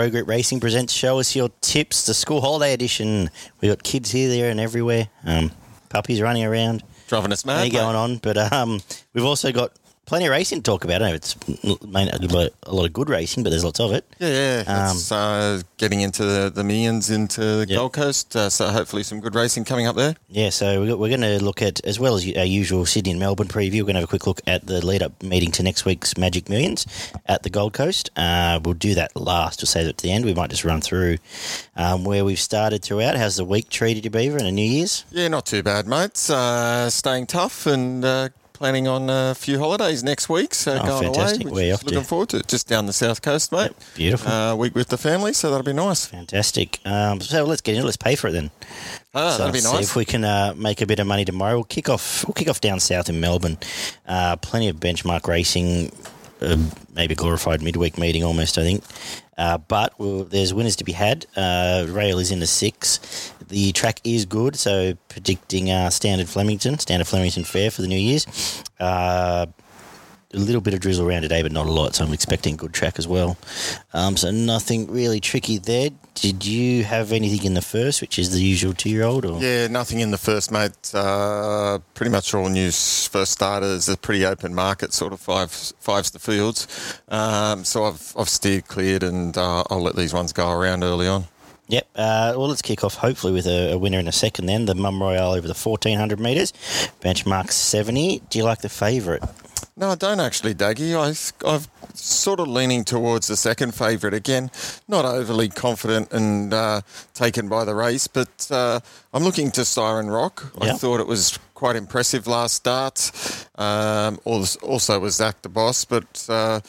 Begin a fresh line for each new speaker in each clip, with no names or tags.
Pro Group Racing presents Show Us Your Tips, the school holiday edition. We got kids here, there, and everywhere. Um, puppies running around.
Driving us mad. Mate.
going on, but um, we've also got plenty of racing to talk about. I know it's main- a lot a lot of good racing, but there's lots of it.
Yeah, yeah.
Um,
it's uh, getting into the, the millions into the
Yep.
Gold Coast. Uh, so hopefully some good racing coming up there.
Yeah, so we're, we're going to look at, as well as our usual Sydney and Melbourne preview, we're going to have a quick look at the lead up meeting to next week's Magic Millions at the Gold Coast. Uh, we'll do that last. We'll save it to the end. We might just run through um, where we've started throughout. How's the week treated you, Beaver, and a New Year's?
Yeah, not too bad, mates. Uh, staying tough and uh, planning on a few holidays next week. So
Oh,
going
fantastic.
away.
Where off to?
Looking forward to it. Just down the south coast, mate.
Beautiful.
Uh, week with the family, so that'll be nice.
Fantastic. Um, so let's get it. Let's pay for it then.
Ah,
So
that'll be
see
nice.
if we can uh, make a bit of money tomorrow. We'll kick off. We'll kick off down south in Melbourne. Uh, plenty of benchmark racing. Uh, maybe glorified midweek meeting almost. I think. Uh, but we'll, there's winners to be had. Uh, Rail is in the six. The track is good, so predicting uh, standard Flemington, standard Flemington fair for the New Year's. A little bit of drizzle around today, but not a lot. So I'm expecting good track as well. Um, so nothing really tricky there. Did you have anything in the first, which is the usual two-year-old? Or
Yeah, nothing in the first, mate. Uh, pretty much all news first starters. A pretty open market, sort of five fives to fields. Um, so I've I've steered cleared, and uh, I'll let these ones go around early on.
Yep. Uh, well, let's kick off hopefully with a, a winner in a second. Then the Mum Royale over the 1400 metres, benchmark 70. Do you like the favourite?
No, I don't actually, Daggy. I, I've sort of leaning towards the second favourite again. Not overly confident and uh, taken by the race, but uh, I'm looking to Siren Rock. I thought it was quite impressive last start. Um, als- also was Zach the boss, but. Uh,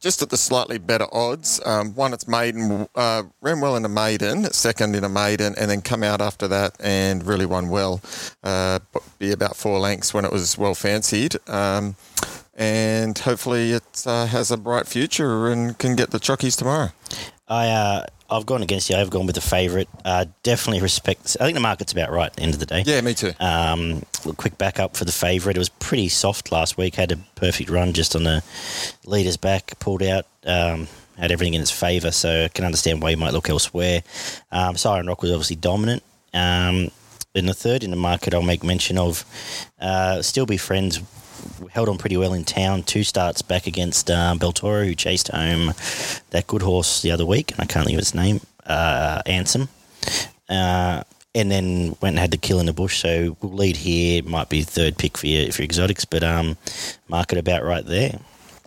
just at the slightly better odds. Um, one, it's maiden, uh, ran well in a maiden, second in a maiden, and then come out after that and really won well. Uh, be about four lengths when it was well fancied. Um, and hopefully it uh, has a bright future and can get the chockies tomorrow.
I, uh, I've gone against you. I've gone with the favourite. Uh, definitely respect. I think the market's about right at the end of the day.
Yeah, me too.
Um, quick backup for the favourite. It was pretty soft last week. Had a perfect run just on the leader's back. Pulled out. Um, had everything in its favour. So I can understand why you might look elsewhere. Um, Siren Rock was obviously dominant. Um, in the third in the market, I'll make mention of uh, Still Be Friends. Held on pretty well in town. Two starts back against um, Beltoro, who chased home that good horse the other week. And I can't think of its name. Uh, Ansem. Uh, and then went and had the kill in the bush. So we'll lead here. Might be third pick for your, for your exotics, but um, market about right there.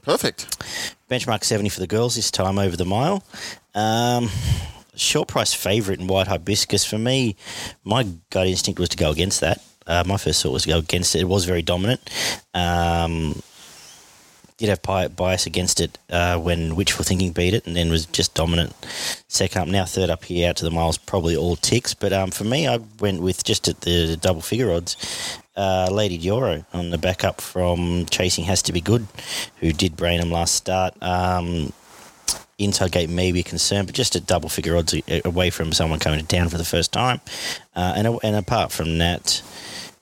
Perfect.
Benchmark 70 for the girls this time over the mile. Um, short price favourite in White Hibiscus. For me, my gut instinct was to go against that. Uh, my first thought was to go against it. It was very dominant. Um, did have bias against it uh, when Wishful Thinking beat it and then was just dominant second up. Now third up here out to the miles, probably all ticks. But um, for me, I went with just at the double figure odds, uh, Lady Dioro on the backup from Chasing Has to Be Good, who did brain him last start. Um, inside gate may be a concern, but just at double figure odds away from someone coming to town for the first time. Uh, and, and apart from that,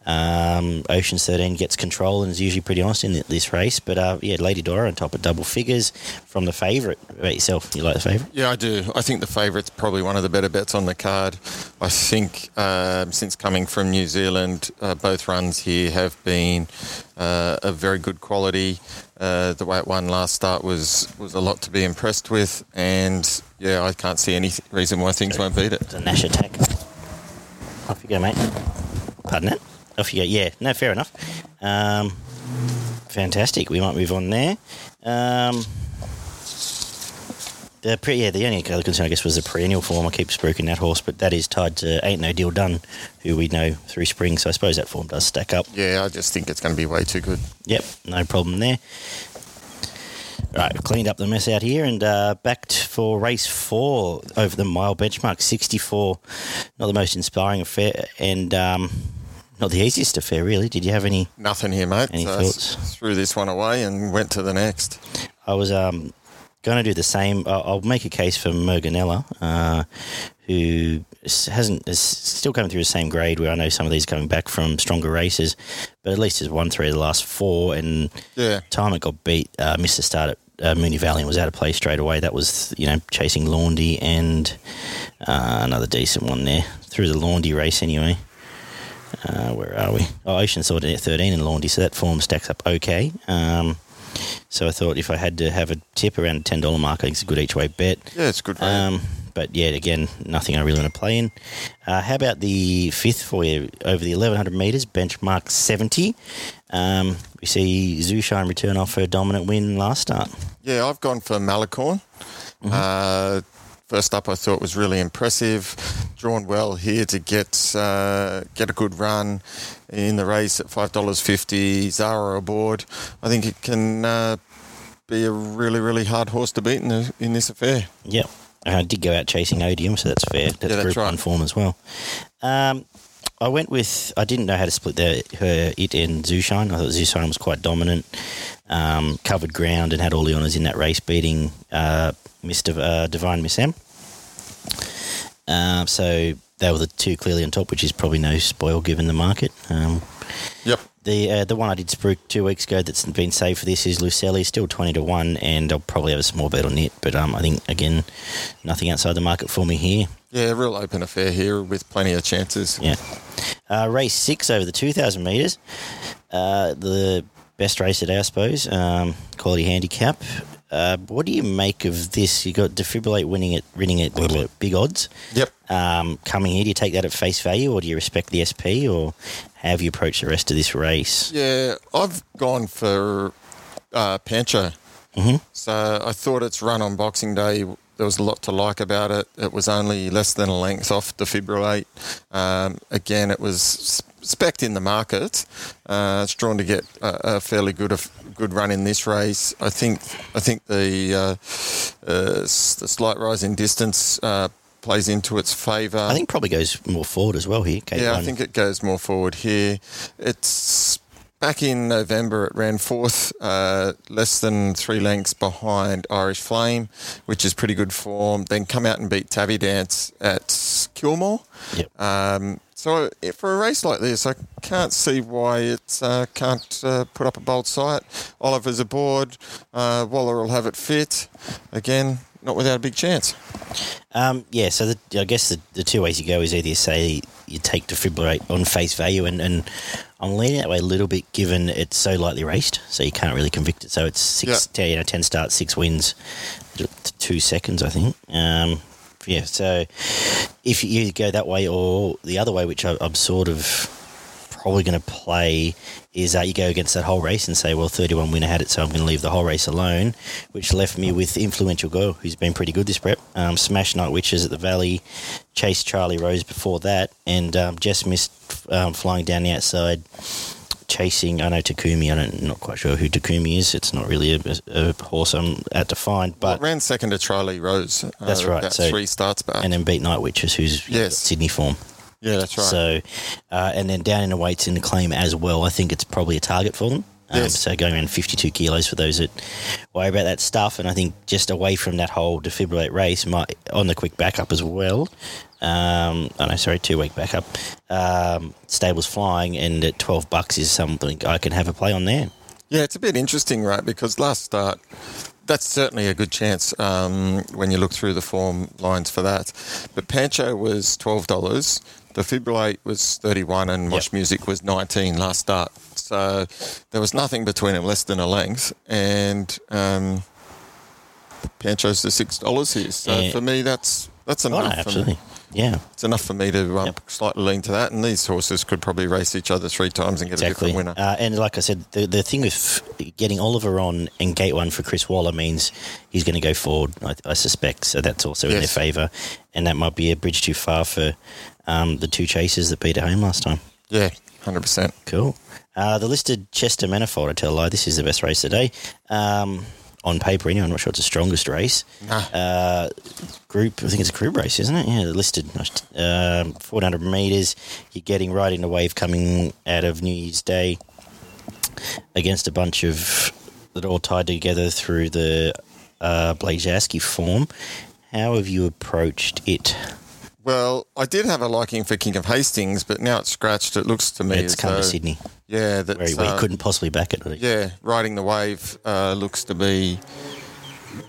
um, Oceans 13 gets control and is usually pretty honest in this race. But uh, yeah, Lady Dora on top at double figures from the favourite. About yourself, you like the favourite?
Yeah, I do. I think the favourite's probably one of the better bets on the card. I think um, since coming from New Zealand, uh, both runs here have been uh, of very good quality. Uh, the way it won last start was was a lot to be impressed with, and yeah, I can't see any th- reason why things won't beat it.
It's a Nash attack. Off you go, mate. Pardon that? Off you go. Yeah, no, fair enough. Um, fantastic. We might move on there. Um, the pre- yeah, the only other concern, I guess, was the perennial form. I keep spooking that horse, but that is tied to Ain't No Deal Done, who we know through spring. So I suppose that form does stack up.
Yeah, I just think it's going to be way too good.
Yep, no problem there. Right, we've cleaned up the mess out here and uh, back t- for race four over the mile benchmark, 64. Not the most inspiring affair and um, not the easiest affair, really. Did you have any?
Nothing here, mate.
Any
So
thoughts?
s- Threw this one away and went to the next.
I was um, going to do the same. I'll, I'll make a case for Merganella, uh, who hasn't is still coming through the same grade. Where I know some of these are coming back from stronger races, but at least has won three of the last four. And
Yeah.
time it got beat, uh, missed the start at uh, Mooney Valiant was out of play straight away. That was you know chasing Laundy and uh, another decent one there through the Laundy race anyway. Uh, where are we? Oh, Ocean Sword at 13 and Laundry, so that form stacks up okay. Um, so I thought if I had to have a tip around the ten dollar mark, I think it's a good each way bet.
Yeah, it's good.
Um, but yeah, again, nothing I really want to play in. Uh, how about the fifth for you over the 1100 meters, benchmark 70? Um, we see Zushine return off her dominant win last start.
Yeah, I've gone for Malicorn. Uh, first up, I thought was really impressive. Drawn well here to get uh, get a good run in the race at five dollars fifty. Zara aboard. I think it can uh, be a really really hard horse to beat in, the, in this affair.
Yep. I did go out chasing Odium, so that's fair. That's,
Yeah, that's
group
right.
one form as well. Um, I went with. I didn't know how to split the, her it and Zushine. I thought Zushine was quite dominant, um, covered ground, and had all the honours in that race, beating uh, Mr. Uh, Divine Miss M. Um, so they were the two clearly on top, which is probably no spoil given the market. Um,
Yep.
the uh, the one I did spruik two weeks ago that's been saved for this is Lucelli, still twenty to one, and I'll probably have a small bet on it. But um, I think again, nothing outside the market for me here.
Yeah, real open affair here with plenty of chances.
Yeah. Uh, race six over the 2,000 metres. Uh, the best race today, I suppose. Um, quality handicap. Uh, what do you make of this? You got Defibrillate winning it, winning it big odds.
Yep.
Um, coming here, do you take that at face value, or do you respect the SP, or how have you approached the rest of this race?
Yeah, I've gone for uh, Pancho.
Mm-hmm.
So I thought its run on Boxing Day, there was a lot to like about it. It was only less than a length off Defibrillate. Um, again, it was spec in the market. Uh, it's drawn to get a, a fairly good good run in this race. I think I think the uh, uh, s- the slight rise in distance uh, plays into its favour.
I think probably goes more forward as well here. Kate
Yeah, I think it goes more forward here. It's back in November. It ran fourth, uh, less than three lengths behind Irish Flame, which is pretty good form. Then come out and beat Tabby Dance at Kilmore.
Yep.
Um, so for a race like this, I can't see why it uh, can't uh, put up a bold sight. Oliver's aboard. Uh, Waller will have it fit. Again, not without a big chance.
Um, yeah, so the, I guess the, the two ways you go is either you say you take defibrillate on face value, and, and I'm leaning that way a little bit given it's so lightly raced, so you can't really convict it. So it's six, you know, ten starts, six wins, two seconds, I think. Um, yeah, so if you go that way or the other way, which I, I'm sort of probably going to play is uh, you go against that whole race and say, well, 31 winner had it, so I'm going to leave the whole race alone, which left me with Influential Girl, who's been pretty good this prep. Um, Smash Night Witches at the Valley, Chase Charlie Rose before that, and um, just missed um, flying down the outside. Chasing, I know Takumi. I don't, not quite sure who Takumi is. It's not really a, a horse I'm at to find,
But
but
ran second to Charlie Rose. Uh,
That's right, so-
three starts back.
and then beat Night Witches, who's
Yes.
Sydney form.
Yeah, that's right.
So, uh, and then down in the weights in the claim as well. I think it's probably a target for them. Um,
Yes.
So going around 52 kilos for those that worry about that stuff. And I think just away from that whole defibrillate race, might, on the quick backup as well. Um, oh no, sorry, two week backup. Um, stables flying and at 12 bucks is something I can have a play on there.
Yeah, it's a bit interesting, right? Because last start, that's certainly a good chance um, when you look through the form lines for that. But Pancho was twelve dollars. The Defibrillate was thirty-one, and Mosh
Yep.
Music was nineteen last start. So there was nothing between them, less than a length, and um, Pancho's the six dollars here. So
Yeah.
for me, that's that's
no,
enough. for me.
absolutely. Yeah.
It's enough for me to um,
Yep.
slightly lean to that. And these horses could probably race each other three times and get
Exactly.
a different winner.
Uh, and like I said, the, the thing with getting Oliver on and gate one for Chris Waller means he's going to go forward, I, I suspect. So that's also in their favour. And that might be a bridge too far for um, the two chasers that beat at home last time.
yeah, hundred percent.
Cool. Uh, the listed Chester Manifold, I tell a lie, this is the best race today. Um, on paper, anyway, I'm not sure it's the strongest race.
Nah.
Uh, group, I think it's a group race, isn't it? Yeah, listed um, 400 metres. You're getting right in the wave coming out of New Year's Day against a bunch of that are all tied together through the uh, form. How have you approached it?
Well, I did have a liking for King of Hastings, but now it's scratched. It looks to me
It's come to Sydney,
Yeah, that
where he, he couldn't possibly back it.
Yeah, riding the wave uh, looks to be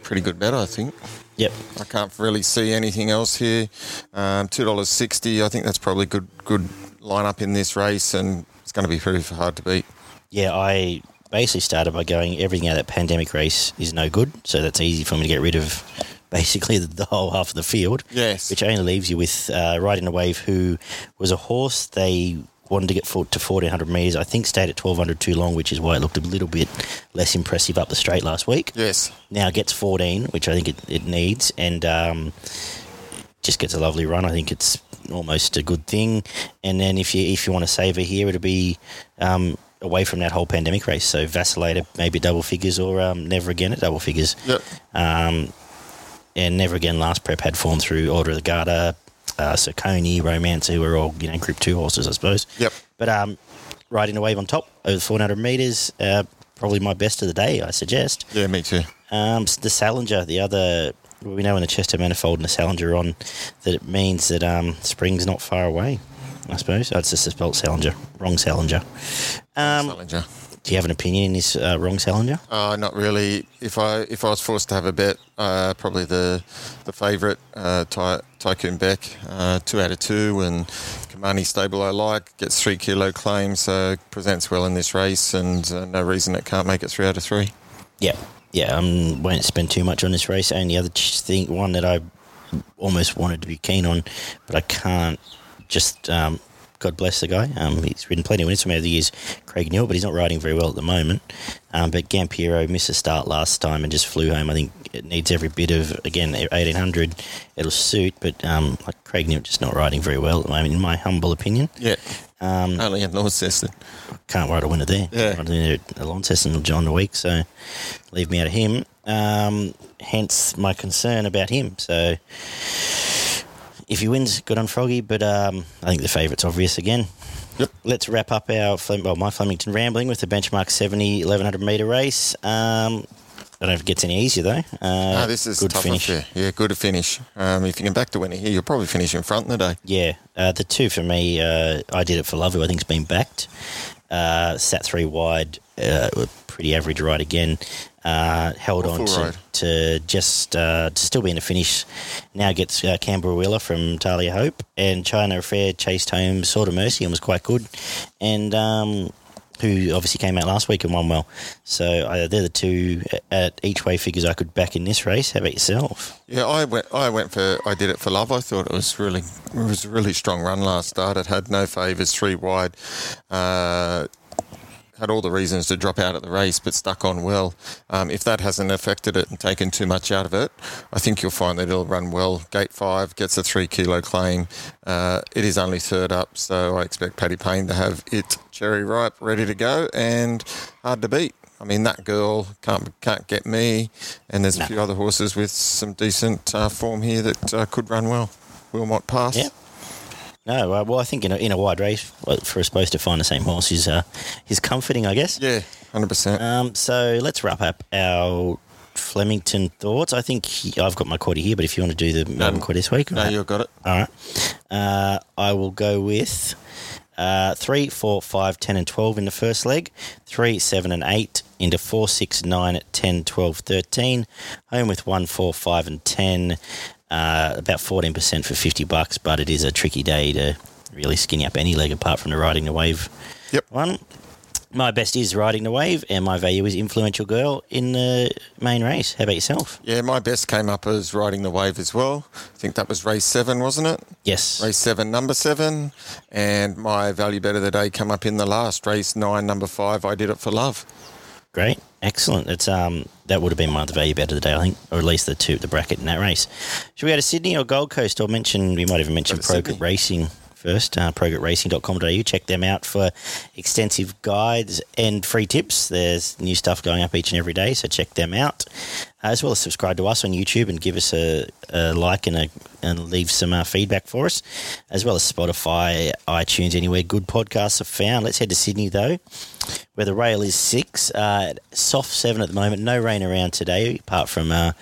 pretty good bet, I think.
Yep.
I can't really see anything else here. Um, Two dollars sixty. I think that's probably good good lineup in this race, and it's going to be pretty hard to beat.
Yeah, I basically started by going everything out of that pandemic race is no good, so that's easy for me to get rid of basically the, the whole half of the field.
Yes.
Which only leaves you with uh, Riding a Wave, who was a horse they wanted to get to 1400 metres. I think stayed at 1200 too long, which is why it looked a little bit less impressive up the straight last week.
Yes.
Now it gets 14, which I think it, it needs, and um, just gets a lovely run. I think it's almost a good thing. And then if you if you want to save her here, it'll be um, away from that whole pandemic race. So vacillator, maybe double figures, or um, never again at double figures.
Yep.
Um, and never again. Last prep had form through Order of the Garter, uh, Soconi, Romance, who were all you know Group Two horses, I suppose.
Yep.
But um, riding a wave on top over 400 metres, uh, probably my best of the day, I suggest.
Yeah, me too.
Um, the Salinger, the other, we know in the Chester Manifold and the Salinger on, that it means that um, spring's not far away. I suppose oh, it's just spelt Salinger, wrong Salinger. Um,
Salinger.
Do you have an opinion in this uh, wrong Salinger?
Uh, not really. If I if I was forced to have a bet, uh, probably the the favourite uh, Ty, Tycoon Beck, uh, two out of two, and Kamani Stable I like gets three kilo claim, so presents well in this race, and uh, no reason it can't make it three out of three.
Yeah, yeah. I won't spend too much on this race. Only other thing, one that I almost wanted to be keen on, but I can't. Just um, God bless the guy. Um, he's ridden plenty of winners from over the years. Craig Neal, but he's not riding very well at the moment. Um, but Gampiero missed a start last time and just flew home. I think it needs every bit of again eighteen hundred. It'll suit, but um, like Craig Neal just not riding very well at the moment, in my humble opinion.
Yeah,
Um,
only in Launceston.
can't ride a winner there.
Yeah.
Riding there at Launceston John the week, so leave me out of him. Um, hence my concern about him. So if he wins, good on Froggy, but um, I think the favourite's obvious again.
Yep.
Let's wrap up our well, my Flemington rambling with the benchmark 70 1100 metre race. Um, I don't know if it gets any easier though. Uh,
Ah, this is
good
tough
finish.
affair. Yeah, good to finish. Um, if you can back to winner here, you'll probably finish in front in the day.
Yeah, uh, the two for me, uh, I did it for Love, who I think's been backed. Uh, sat three wide, uh, pretty average ride again. Uh, held on to, to just uh, to still be in the finish. Now gets uh, Canberra Wheeler from Talia Hope and China Affair chased home Sort of Mercy and was quite good. And um, who obviously came out last week and won well. So uh, they're the two at each way figures I could back in this race. How about yourself?
Yeah, I went. I went for. I did it for love. I thought it was really. It was a really strong run last start. It had no favours, three wide. Uh, had all the reasons to drop out at the race, but stuck on well. Um, if that hasn't affected it and taken too much out of it, I think you'll find that it'll run well. Gate five gets a three kilo claim. Uh, it is only third up, so I expect Paddy Payne to have it cherry ripe, ready to go, and hard to beat. I mean, that girl can't can't get me, and there's a
No.
few other horses with some decent uh, form here that uh, could run well. Wilmot Pass.
No, uh, well, I think in a, in a wide race, for us both to find the same horse is uh, is comforting, I guess.
Yeah, hundred percent.
Um, so let's wrap up our Flemington thoughts. I think he- I've got my quaddy here, but if you want to do the Melbourne quaddy this week,
No,
all
you've got it.
All right, Uh, I will go with uh, 3, 4, 5, 10, and 12 in the first leg, 3, 7, and 8 into 4, 6, 9, 10, 12, 13. Home with 1, 4, 5, and 10. Uh, about 14% for 50 bucks, but it is a tricky day to really skinny up any leg apart from the riding the wave
Yep.
one. My best is riding the wave, and my value is influential girl in the main race. How about yourself?
Yeah, my best came up as riding the wave as well. I think that was race seven, wasn't it?
Yes.
Race seven, number seven, and my value bet of the day come up in the last race nine, number five. I did it for love.
Great, excellent. It's um that would have been my other value bet of the day, I think, or at least the two the bracket in that race. Should we go to Sydney or Gold Coast? Or mention we might even mention
Go to Sydney.
Progrit Racing first. Uh, ProgritRacing.com.au. Check them out for extensive guides and free tips. There's new stuff going up each and every day, so check them out. Uh, as well as subscribe to us on YouTube and give us a, a like and a and leave some uh, feedback for us, as well as Spotify, iTunes, anywhere good podcasts are found. Let's head to Sydney though where the rail is six. Uh, soft seven at the moment. No rain around today, apart from uh,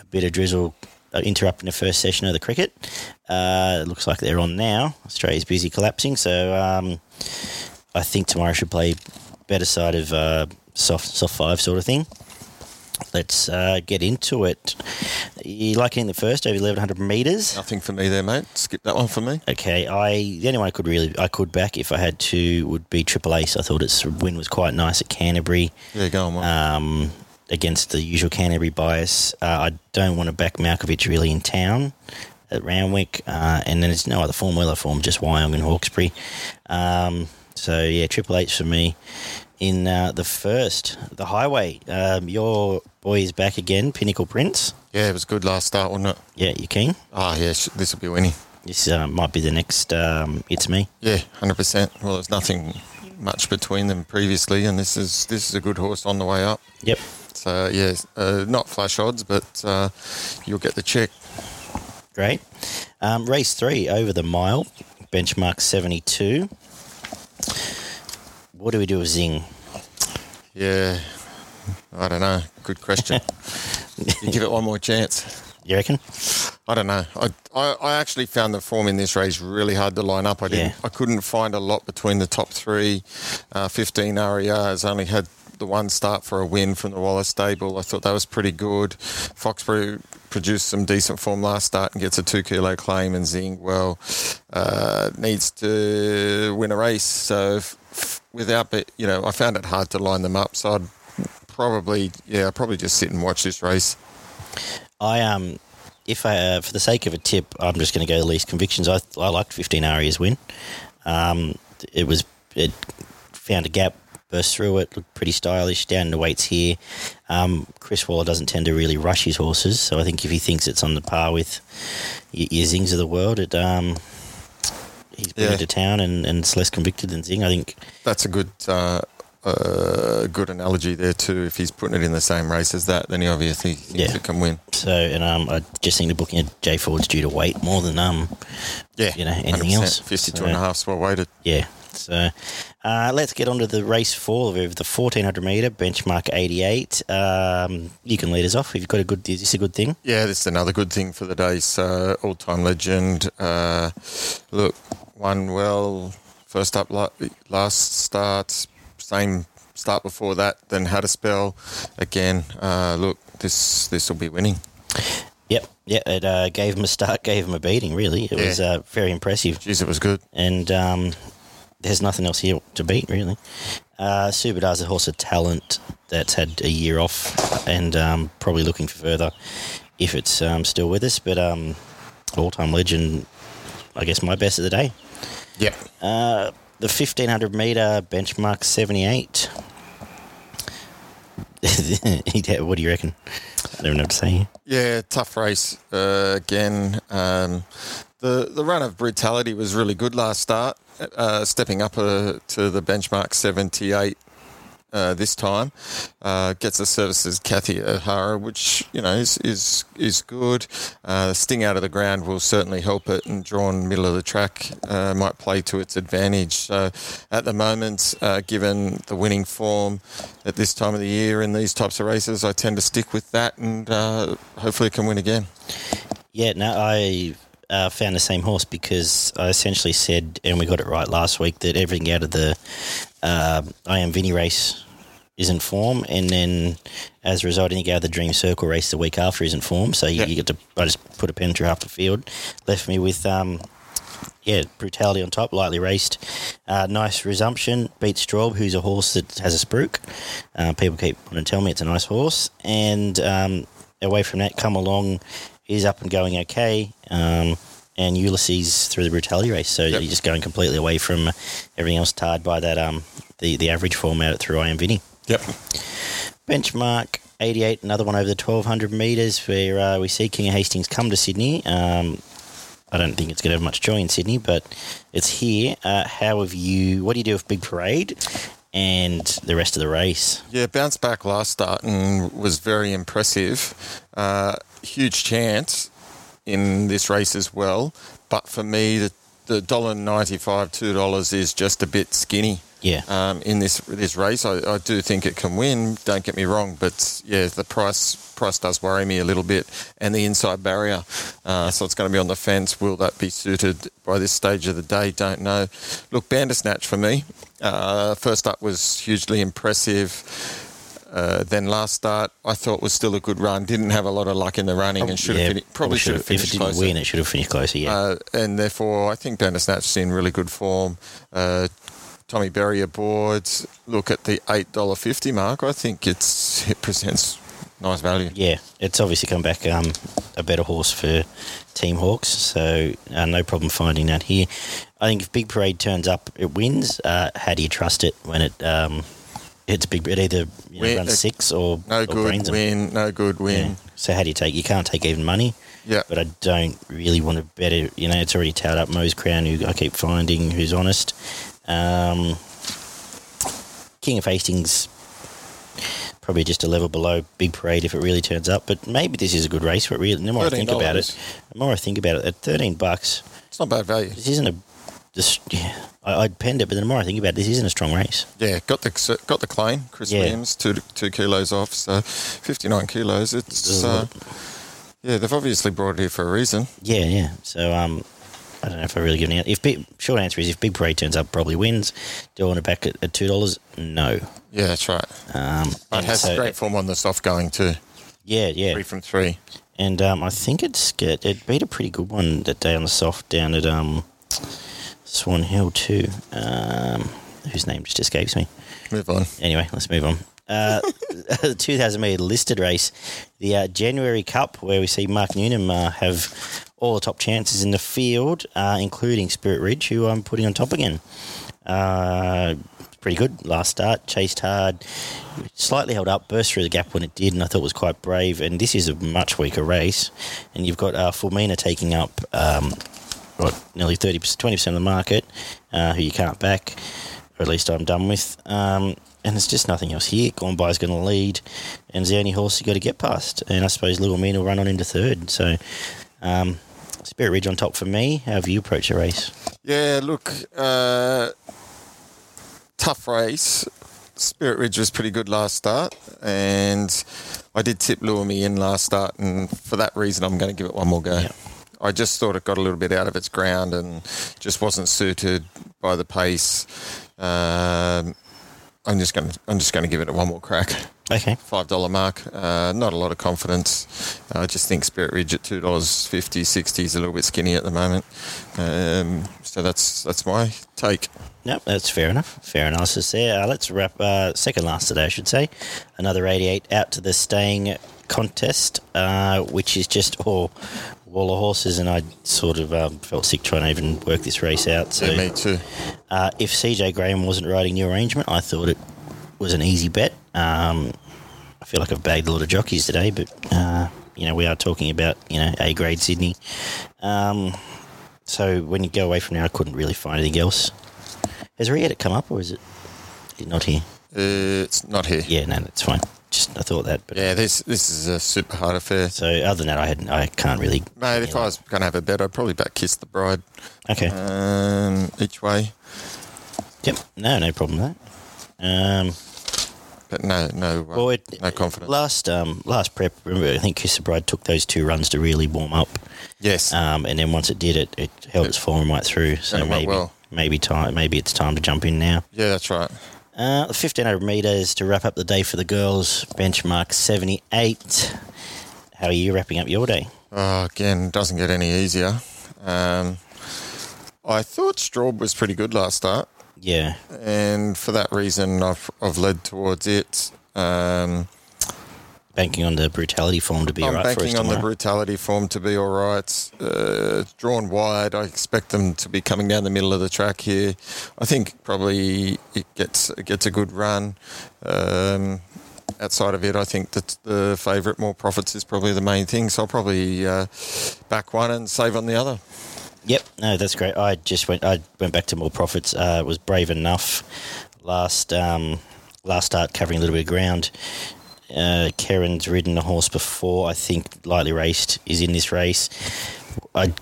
a bit of drizzle interrupting the first session of the cricket. Uh, it looks like they're on now. Australia's busy collapsing, so um, I think tomorrow should play better side of uh, soft soft five sort of thing. let's uh, get into it. You like in the first over 1100 metres?
Nothing for me there, mate. Skip that one for me.
Okay, I the only one I could really I could back if I had to would be Triple Ace. I thought its win was quite nice at Canterbury
Yeah, go on, mate.
um, against the usual Canterbury bias. Uh, I don't want to back Malkovich really in town at Randwick, uh, and then there's no other form, well form, just Wyong and Hawkesbury. Um, so yeah, Triple H for me in uh, the first, the Highway. Um, your boy is back again, Pinnacle Prince.
yeah, it was good last start, wasn't it?
Yeah, you keen?
Ah, yeah, sh- this will be winning.
This uh, might be the next. Um, it's me.
Yeah, hundred percent. Well, there's nothing much between them previously, and this is this is a good horse on the way up.
Yep.
So yeah, uh, not flash odds, but uh, you'll get the check.
Great. Um, race three over the mile, benchmark 72. What do we do with Zing?
Yeah, I don't know. Good question. you give it one more chance.
You reckon?
I don't know. I, I, I actually found the form in this race really hard to line up. I didn't.
Yeah.
I couldn't find a lot between the top three. Uh, Fifteen RERs only had the one start for a win from the Wallace stable. I thought that was pretty good. Foxbury produced some decent form last start and gets a two kilo claim. And Zing, well, uh, needs to win a race. So f- without, you know, I found it hard to line them up. So I'd probably, yeah, I'd probably just sit and watch this race.
I um, if I uh, for the sake of a tip, I'm just going to go least convictions. I I liked 15 Arias win. Um, it was it found a gap, burst through it, looked pretty stylish. Down in the weights here. Um, Chris Waller doesn't tend to really rush his horses, so I think if he thinks it's on the par with your, your Zings of the world, it um. He's been
Yeah.
into town and, and it's less convicted than Zing. I think
That's a good uh, uh, good analogy there too. If he's putting it in the same race as that, then he obviously thinks
Yeah.
it can win.
so. And um, I just think the booking of Jay Ford's due to weight more than um,
Yeah,
You know, anything
100%.
else?
52
So-
and a half, well weighted.
Yeah. So uh, let's get on to the race four of the 1400 metre, benchmark 88. Um, you can lead us off. If you've got a good, is this a good thing?
Yeah, this is another good thing for the day. So, all time legend. Uh, look, won well. First up last start, same start before that, then had a spell again. Uh, look, this this will be winning.
Yep. Yeah, it uh, gave him a start, gave him a beating, really. It was uh, very impressive.
Jeez, it was good.
And um, there's nothing else here to beat, really. Uh, Subadar's a horse of talent that's had a year off and um, probably looking for further if it's um, still with us. But um, all time legend, I guess, my best of the day.
Yeah.
Uh, the 1500 meter benchmark 78. Yeah, what do you reckon? I don't know what to say.
Yeah, tough race uh, again. Um, the the run of brutality was really good last start, uh, stepping up uh, to the benchmark seventy eight. Uh, this time uh, gets the services Kathy O'Hara, which you know is is is good. Uh, sting out of the ground will certainly help it, and drawn middle of the track uh, might play to its advantage. So at the moment, uh, given the winning form at this time of the year in these types of races, I tend to stick with that, and uh, hopefully can win again.
Yeah, no, I uh, found the same horse because I essentially said, and we got it right last week, that everything out of the uh, I Am Vinny race is in form, and then as a result, anything out of the Dream Circle race the week after is in form. So you,
Yeah.
you get to, I just put a pen through half the field, left me with. Um, yeah, brutality on top, lightly raced. Uh, nice resumption. Beat Straub, who's a horse that has a spruik. Uh, people keep wanting to tell me it's a nice horse. And um, away from that, come along is up and going okay. Um, and Ulysses through the brutality race. So
Yep.
you're just going completely away from everything else tied by that um, the, the average format through I am Vinny.
Yep.
Benchmark 88, another one over the 1200 metres where uh, we see King of Hastings come to Sydney. Um, I don't think it's going to have much joy in Sydney, but it's here. Uh, how have you, what do you do with Big Parade and the rest of the race?
Yeah, bounced back last start and was very impressive. Uh, huge chance in this race as well. But for me, the the dollar ninety five, two dollars is just a bit skinny.
Yeah.
Um, in this this race, I, I do think it can win. Don't get me wrong, but yeah, the price price does worry me a little bit, and the inside barrier. Uh, so it's going to be on the fence. Will that be suited by this stage of the day? Don't know. Look, Bandersnatch for me. Uh, first up was hugely impressive Uh, then last start, I thought was still a good run. Didn't have a lot of luck in the running and should have
Yeah,
fin- probably should have
If it
finished
didn't
closer.
win, it should have finished closer. Yeah.
Uh, and therefore, I think Bandersnatch's in really good form. Uh, Tommy Berry aboard. Look at the eight dollar fifty mark. I think it's it presents nice value.
Yeah, it's obviously come back um, a better horse for Team Hawkes, so uh, no problem finding that here. I think if Big Parade turns up, it wins. Uh, how do you trust it when it um, it's big? It either you know,
Win-
runs six or
No
or
good
brains
win. No good win.
So how do you take? You can't take even money,
Yeah.
but I don't really want to bet it. You know, it's already towed up Mo's Crown, who I keep finding, who's honest. Um, King of Hastings, probably just a level below Big Parade if it really turns up. But maybe this is a good race. But really, the more I think about it,
$13.
the more I think about it, at thirteen bucks,
It's not bad value.
this isn't a. This, yeah, I, I'd penned it, but the more I think about it, this isn't a strong race.
Yeah, got the got the claim. Chris
Yeah.
Williams, two two kilos off, so fifty nine kilos. It's uh, yeah, they've obviously brought it here for a reason.
Yeah, yeah. So um, I don't know if I really give an answer. If big, short answer is if Big Parade turns up, probably wins. Do I want to back at, at two dollars? No.
Yeah, that's right.
Um,
It has
so-
great form on the soft going too.
Yeah, yeah.
Three from three.
And um, I think it's get it beat a pretty good one that day on the soft down at um, Swan Hill too. Um, whose name just escapes me.
Move on.
Anyway, let's move on. Uh, the 2000 metre listed race, the uh, January Cup, where we see Mark Newnham uh, have all the top chances in the field, uh, including Spirit Ridge, who I'm putting on top again. Uh, pretty good last start, chased hard, slightly held up, burst through the gap when it did, and I thought was quite brave. And this is a much weaker race, and you've got uh, Fulmina taking up um, what nearly 30%, 20 percent of the market, uh, who you can't back, or at least I'm done with. Um, and there's just nothing else here. Gone by is going to lead, and it's the only horse you got to get past. And I suppose Little Mean will run on into third. So, um, Spirit Ridge on top for me. How have you approached the race?
Yeah, look, uh, tough race. Spirit Ridge was pretty good last start, and I did tip Lure Me in last start, and for that reason, I'm going to give it one more go. I just thought it got a little bit out of its ground and just wasn't suited by the pace. Um, I'm just going to I'm just going to give it a one more crack.
Okay.
Five dollar mark. Uh, not a lot of confidence. I just think Spirit Ridge at two dollars fifty, sixty is a little bit skinny at the moment. Um, so that's that's my take.
Yep, that's fair enough. Fair analysis there. Uh, let's wrap uh, second last today, I should say. Another 88 out to the staying contest, uh, which is just all wall of horses, and I sort of um, felt sick trying to even work this race out. So
Yeah, me too.
uh, if CJ Graham wasn't riding New Arrangement, I thought it was an easy bet. Um, I feel like I've bagged a lot of jockeys today, but uh, you know we are talking about you know A grade Sydney. Um, so when you go away from there, I couldn't really find anything else. Has Rieta come up, or is it not here?
Uh, it's not here.
Yeah, no, that's fine. Just I thought that, but
Yeah, this this is a super hard affair.
so other than that, I had I can't really.
Mate, if I was going to have a bet, I'd probably bet Kiss the Bride
Okay,
um, each way.
yep, no, no problem with that. Um,
But no, no, uh,
Well, it,
no confidence.
Last um, last prep, remember, I think Kiss the Bride took those two runs to really warm up,
yes.
um, and then once it did it, it held its form right through. So
And it went
maybe
well.
maybe time maybe it's time to jump in now.
yeah, that's right.
Uh, 1500 meters to wrap up the day for the girls. Benchmark 78. How are you wrapping up your day?
Oh, again, doesn't get any easier. Um, I thought Straub was pretty good last start,
Yeah,
and for that reason, I've, I've led towards it. Um,
banking on the brutality form to be
I'm
all right
banking on the brutality form to be all right. Uh, drawn wide, I expect them to be coming down the middle of the track here. I think probably it gets it gets a good run. Um, outside of it, I think that the favourite more profits is probably the main thing. So I'll probably uh, back one and save on the other.
Yep, no, that's great. I just went. I went back to more profits. Uh, was brave enough last um, last start covering a little bit of ground. Uh, Kerrin's ridden a horse before. I think lightly raced is in this race. I,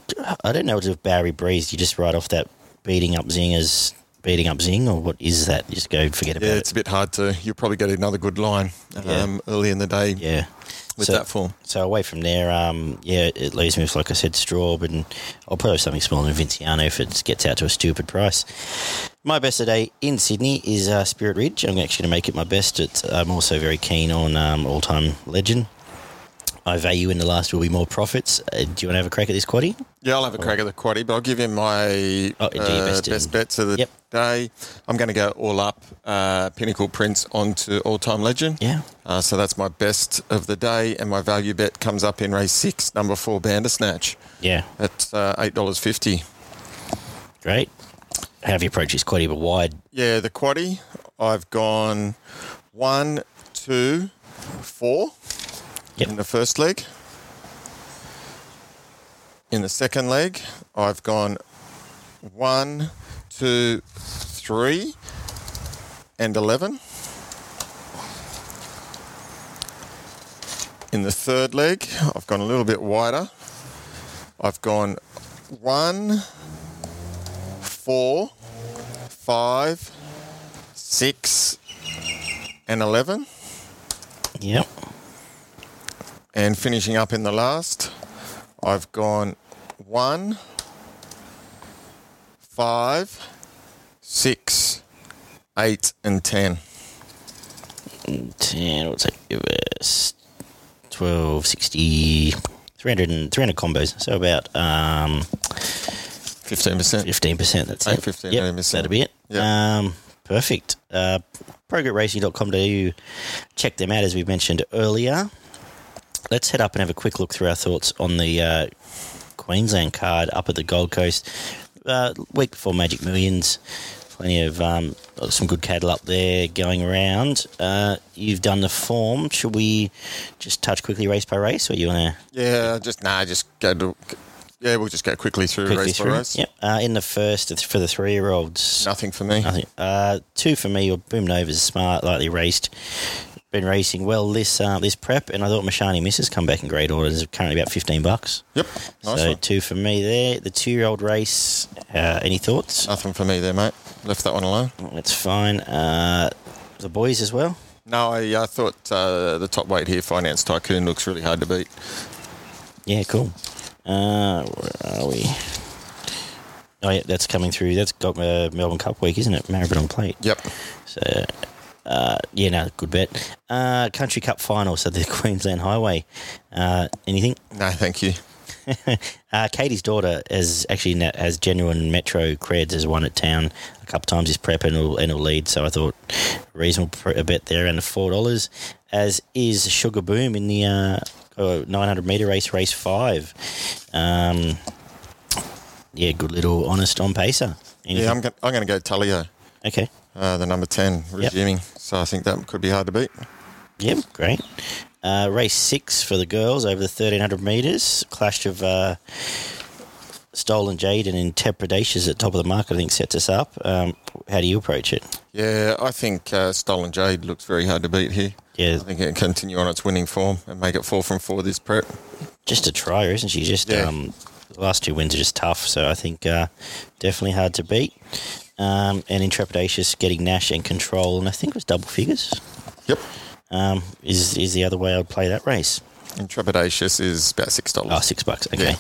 I don't know if Barry Breeze. You just ride off that beating up Zingers beating up Zing, or what is that? Just go forget about
Yeah,
it.
it's a bit hard to. You'll probably get another good line um, early in the day
Yeah.
With
So-
that form.
So away from there, um, yeah, it leaves me with, like I said, Straub, and I'll probably have something smaller than Vinciano if it gets out to a stupid price. My best today in Sydney is uh, Spirit Ridge. I'm actually going to make it my best. It's, I'm also very keen on um, all-time legend. My value in the last will be more profits. Uh, do you want to have a crack at this quaddy?
Yeah, I'll have a crack at the quaddy, but I'll give you my
Oh,
uh,
best
best, bets of the
Yep.
day. I'm going to go all up uh, Pinnacle Prince onto All Time Legend.
Yeah.
Uh, so that's my best of the day, and my value bet comes up in race six, number four, Bandersnatch,
Yeah,
at uh, $8.50.
great. How have you approached this quaddy, but wide?
Yeah, the quaddy, I've gone one, two, four
Yep.
in the first leg. In the second leg, I've gone one, two, three, and 11. In the third leg, I've gone a little bit wider. I've gone one, four, five, six, and 11.
Yep.
And finishing up in the last, I've gone one, five, six, eight, and ten.
10, what's that give us? 12, 60, 300, and, 300 combos. So about um,
Fifteen percent.
15%. That's
Eight,
it.
15,
Yep,
18%.
That'll be it.
Yeah.
Um, perfect. Uh, ProGritRacing.com.au. Check them out, as we mentioned earlier. Let's head up and have a quick look through our thoughts on the uh, Queensland card up at the Gold Coast. Uh, week before Magic Millions. Plenty of um, some good cattle up there going around. Uh, you've done the form. Should we just touch quickly race by race, or you want to
Yeah, just nah, just go to. Yeah, we'll just go quickly through
quickly
race
through?
by race.
Yep. Uh, in the first for the three-year-olds,
Nothing for me.
Nothing. Uh, two for me. Your Boom Nova's smart, lightly raced. Been racing well this uh, this prep, and I thought Mashani Misses come back in great order. It's currently about fifteen bucks.
Yep, nice
so
one.
two for me there. The two year old race. Uh, any thoughts?
Nothing for me there, mate. Left that one alone.
That's fine. Uh, the boys as well.
No, I, I thought uh, the top weight here, Finance Tycoon, looks really hard to beat.
Yeah, cool. Uh, where are we? Oh yeah, that's coming through. That's got uh, Melbourne Cup week, isn't it? Maribyrnong Plate.
Yep.
So, uh, yeah, no, good bet. Uh, Country Cup final, so the Queensland Highway. Uh, anything?
No, thank you.
uh, Katie's daughter has actually has genuine Metro creds as won at town a couple times this prep and will, and will lead. So I thought reasonable a bet there and four dollars. As is Sugar Boom in the uh, uh, 900 meter race, race five. Um, yeah, good little honest on pacer. Anything?
Yeah, I'm, go- I'm going to go Tullio,
okay.
uh, the number 10, resuming. So I think that could be hard to beat.
Yep, great. Uh, race six for the girls over the 1300 metres. Clash of uh, Stolen Jade and Intrepidatious at top of the market, I think, sets us up. Um, how do you approach it?
Yeah, I think uh, Stolen Jade looks very hard to beat here.
Yeah,
I think it can continue on its winning form and make it four from four this prep.
just a trier, isn't she? Just
Yeah.
um, the last two wins are just tough, so I think uh, definitely hard to beat. Um, and Intrepidatious getting Nash and Control, and I think it was double figures.
Yep.
Um, is is the other way I'd play that race?
Intrepidatious is about $6.
Oh, six bucks. Okay.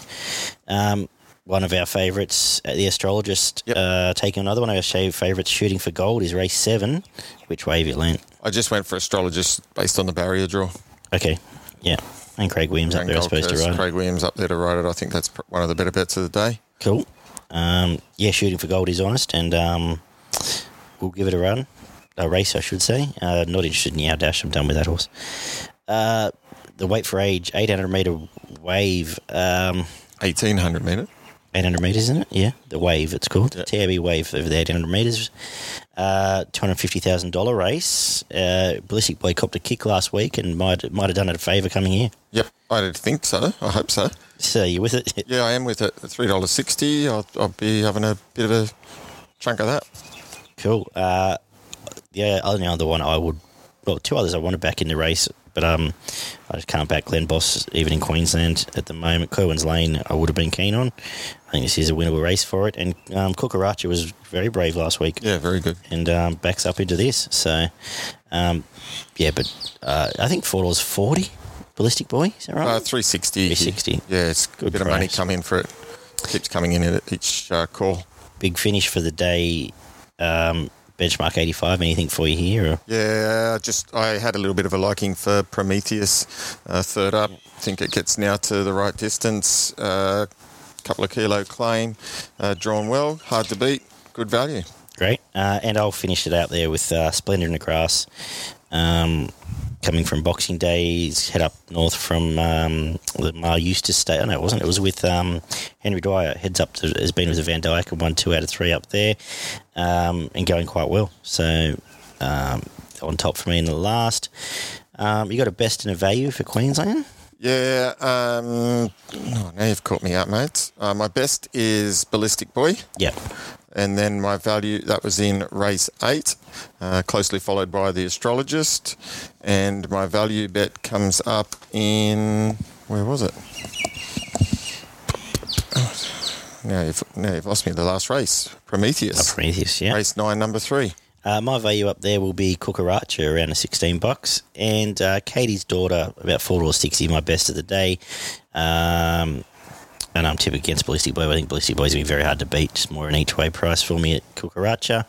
Um, one of our favourites, the astrologist,
Yep.
uh, taking another one of our favourites, shooting for gold, is race seven. Which way have you leant?
I just went for astrologist based on the barrier draw.
Okay. Yeah. And Craig Williams up there, I suppose, to ride.
Craig Williams up there to ride it. I think that's one of the better bets of the day.
Cool. Um, yeah, shooting for gold is honest, and um, we'll give it a run. A race, I should say. Uh, not interested in Yao Dash. I'm done with that horse. Uh, the weight for age, 800 metre wave. Um,
1800 metre.
800 metres, isn't it? Yeah, the wave, it's called.
the
TAB wave over the 800 metres. Uh, $250,000 race. Uh, Ballistic Boy copped a kick last week and might might have done it a favour coming here.
Yep, I did think so. I hope so.
So you with it?
Yeah, I am with it. Three dollars sixty. I'll, I'll be having a bit of a chunk of that.
Cool. Uh, the only other one I would, well, two others I wanted back in the race, but um, I just can't back Glen Boss even in Queensland at the moment. Kerwin's Lane, I would have been keen on. I think this is a winnable race for it. And um, Kukaracha was very brave last week
Yeah, very good.
and um, backs up into this. So, um, yeah, but uh, I think four dollars forty. Ballistic Boy, is that right?
Uh, 360.
360.
Yeah, it's a
Good
bit of money
price.
come in for it. Keeps coming in at each uh, call.
Big finish for the day. Um, benchmark eighty five. Anything for you here? Or?
Yeah, just I had a little bit of a liking for Prometheus, uh, third up. I think it gets now to the right distance. Uh, couple of kilo claim, uh, drawn well, hard to beat, good value.
Great. Uh, and I'll finish it out there with uh, Splendor in the Grass. Um, coming from Boxing Days, head up north from um, the Mar Eustace State. Oh, no, it wasn't. It was with um, Henry Dwyer. Heads up to, has been with the Van Dyke and won two out of three up there um, and going quite well. So um, on top for me in the last. Um, you got a best and a value for Queensland?
Yeah, um, oh, now you've caught me out, mate. Uh, my best is Ballistic Boy.
Yep.
And then my value, that was in race eight, uh, closely followed by the astrologist. And my value bet comes up in, where was it? Now you've, now you've lost me the last race, Prometheus.
Prometheus, yeah.
Race nine, number three.
Uh, my value up there will be Kukaracha around the sixteen bucks, and uh, Katie's daughter about four dollars sixty. My best of the day, um, and I'm tipping against Ballistic Boy. I think Ballistic Boy's gonna be very hard to beat. Just more an each way price for me at Kukaracha,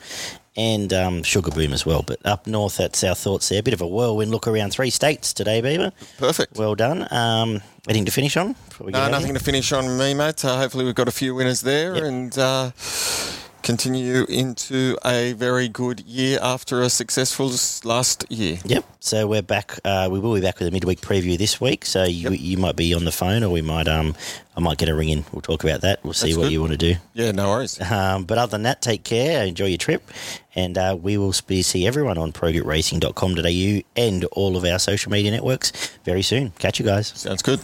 and um, Sugar Boom as well. But up north, that's our thoughts there. A Bit of a whirlwind look around three states today, Beaver.
Perfect.
Well done. Um, anything to finish on? before we get
No, nothing to finish on me, mate. Uh, hopefully, we've got a few winners there
Yep.
and uh, continue into a very good year after a successful last year.
Yep. So we're back. Uh, we will be back with a midweek preview this week. So you, you might be on the phone, or we might. Um, I might get a ring in. We'll talk about that. We'll see
That's
what
good.
you want to do.
Yeah, no worries.
Um, but other than that, take care. Enjoy your trip, and uh, we will see everyone on progretracing.com.au and all of our social media networks very soon. Catch you guys.
Sounds good.